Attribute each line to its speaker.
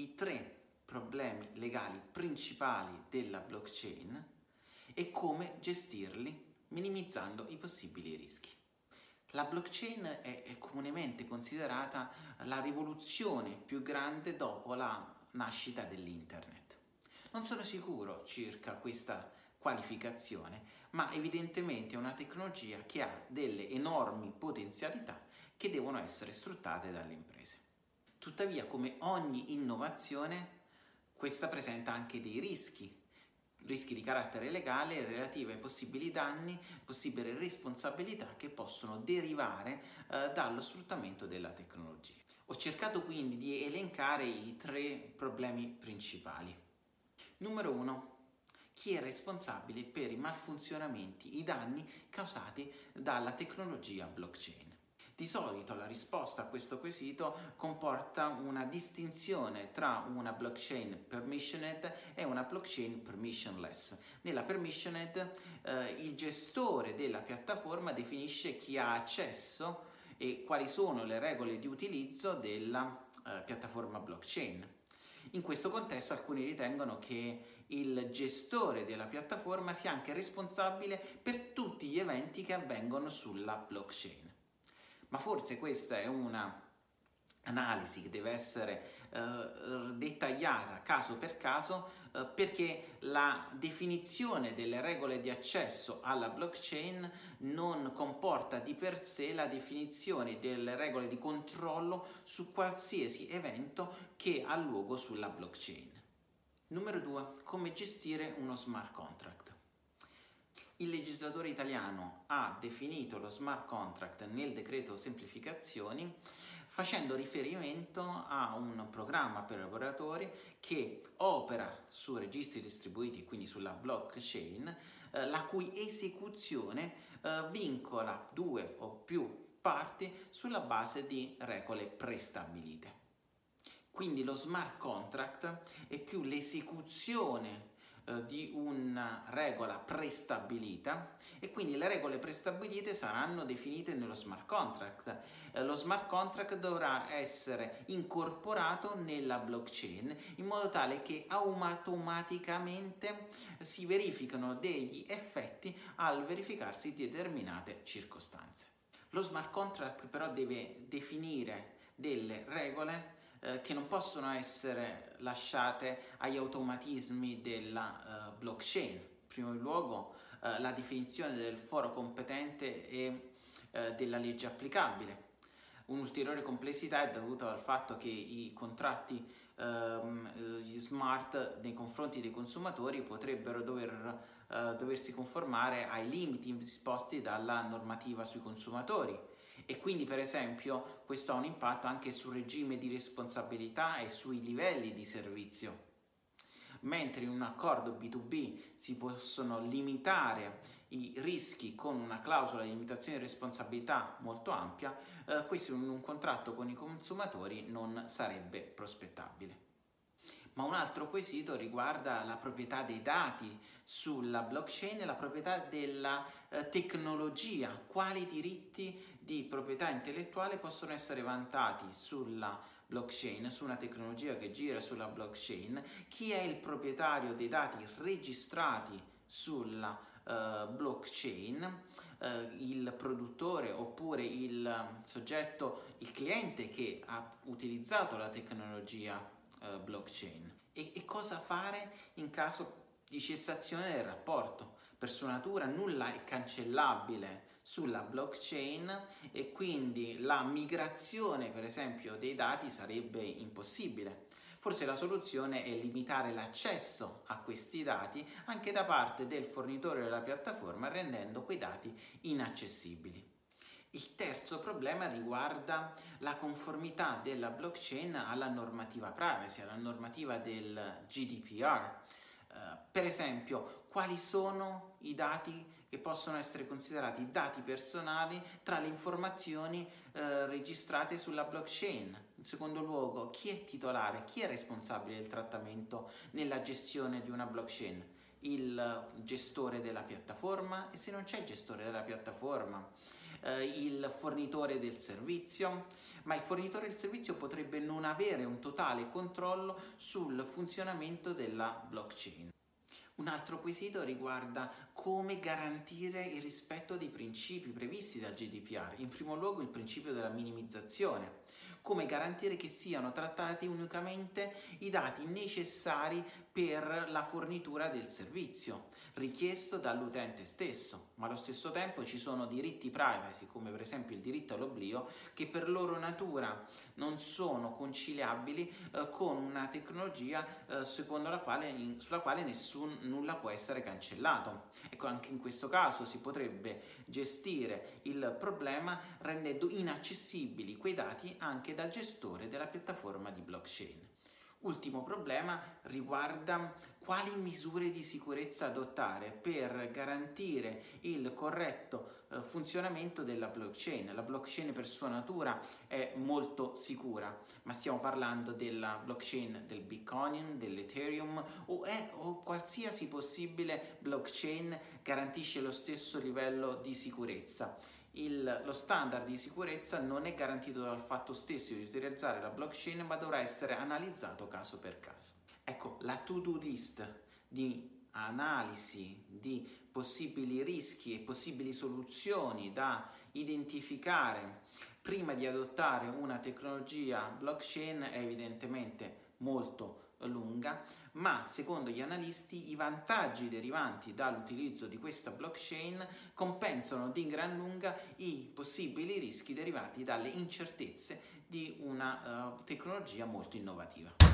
Speaker 1: i tre problemi legali principali della blockchain e come gestirli minimizzando i possibili rischi. La blockchain è, è comunemente considerata la rivoluzione più grande dopo la nascita dell'internet. Non sono sicuro circa questa qualificazione, ma evidentemente è una tecnologia che ha delle enormi potenzialità che devono essere sfruttate dalle imprese. Tuttavia, come ogni innovazione, questa presenta anche dei rischi, rischi di carattere legale relativi ai possibili danni, possibili responsabilità che possono derivare eh, dallo sfruttamento della tecnologia. Ho cercato quindi di elencare i tre problemi principali. Numero uno, chi è responsabile per i malfunzionamenti, i danni causati dalla tecnologia blockchain. Di solito la risposta a questo quesito comporta una distinzione tra una blockchain permissioned e una blockchain permissionless. Nella permissioned eh, il gestore della piattaforma definisce chi ha accesso e quali sono le regole di utilizzo della eh, piattaforma blockchain. In questo contesto alcuni ritengono che il gestore della piattaforma sia anche responsabile per tutti gli eventi che avvengono sulla blockchain. Ma forse questa è una analisi che deve essere eh, dettagliata caso per caso eh, perché la definizione delle regole di accesso alla blockchain non comporta di per sé la definizione delle regole di controllo su qualsiasi evento che ha luogo sulla blockchain. Numero 2. Come gestire uno smart contract. Il legislatore italiano ha definito lo smart contract nel decreto semplificazioni facendo riferimento a un programma per lavoratori che opera su registri distribuiti, quindi sulla blockchain, eh, la cui esecuzione eh, vincola due o più parti sulla base di regole prestabilite. Quindi lo smart contract è più l'esecuzione eh, di una regola prestabilita e quindi le regole prestabilite saranno definite nello smart contract. Eh, lo smart contract dovrà essere incorporato nella blockchain in modo tale che automaticamente si verificano degli effetti al verificarsi di determinate circostanze. Lo smart contract però deve definire delle regole eh, che non possono essere lasciate agli automatismi della uh, blockchain. In primo luogo uh, la definizione del foro competente e uh, della legge applicabile. Un'ulteriore complessità è dovuta al fatto che i contratti ehm, smart nei confronti dei consumatori potrebbero dover, doversi conformare ai limiti disposti dalla normativa sui consumatori e quindi per esempio questo ha un impatto anche sul regime di responsabilità e sui livelli di servizio. Mentre in un accordo B2B si possono limitare i rischi con una clausola di limitazione di responsabilità molto ampia, eh, questo in un contratto con i consumatori non sarebbe prospettabile. Ma un altro quesito riguarda la proprietà dei dati sulla blockchain e la proprietà della eh, tecnologia, quali diritti di proprietà intellettuale possono essere vantati sulla blockchain, su una tecnologia che gira sulla blockchain, chi è il proprietario dei dati registrati sulla uh, blockchain, uh, il produttore oppure il soggetto, il cliente che ha utilizzato la tecnologia uh, blockchain e, e cosa fare in caso di cessazione del rapporto. Per sua natura nulla è cancellabile sulla blockchain e quindi la migrazione per esempio dei dati sarebbe impossibile. Forse la soluzione è limitare l'accesso a questi dati anche da parte del fornitore della piattaforma rendendo quei dati inaccessibili. Il terzo problema riguarda la conformità della blockchain alla normativa privacy, alla normativa del GDPR. Uh, eh, per esempio, quali sono i dati che possono essere considerati dati personali tra le informazioni eh, registrate sulla blockchain. In secondo luogo, chi è titolare, chi è responsabile del trattamento nella gestione di una blockchain? Il gestore della piattaforma e se non c'è il gestore della piattaforma, eh, il fornitore del servizio, ma il fornitore del servizio potrebbe non avere un totale controllo sul funzionamento della blockchain. Un altro quesito riguarda come garantire il rispetto dei principi previsti dal GDPR, in primo luogo il principio della minimizzazione, come garantire che siano trattati unicamente i dati necessari per la fornitura del servizio richiesto dall'utente stesso, ma allo stesso tempo ci sono diritti privacy, come per esempio il diritto all'oblio, che per loro natura non sono conciliabili eh, con una tecnologia eh, secondo la quale, in, sulla quale nessun, nulla può essere cancellato. Ecco, anche in questo caso si potrebbe gestire il problema rendendo inaccessibili quei dati anche dal gestore della piattaforma di blockchain. Ultimo problema riguarda quali misure di sicurezza adottare per garantire il corretto funzionamento della blockchain. La blockchain per sua natura è molto sicura, ma stiamo parlando della blockchain del Bitcoin, dell'Ethereum o, è, o qualsiasi possibile blockchain garantisce lo stesso livello di sicurezza il, lo standard di sicurezza non è garantito dal fatto stesso di utilizzare la blockchain, ma dovrà essere analizzato caso per caso. Ecco, la to-do list di analisi di possibili rischi e possibili soluzioni da identificare prima di adottare una tecnologia blockchain è evidentemente molto lunga, ma secondo gli analisti i vantaggi derivanti dall'utilizzo di questa blockchain compensano di gran lunga i possibili rischi derivati dalle incertezze di una uh, tecnologia molto innovativa.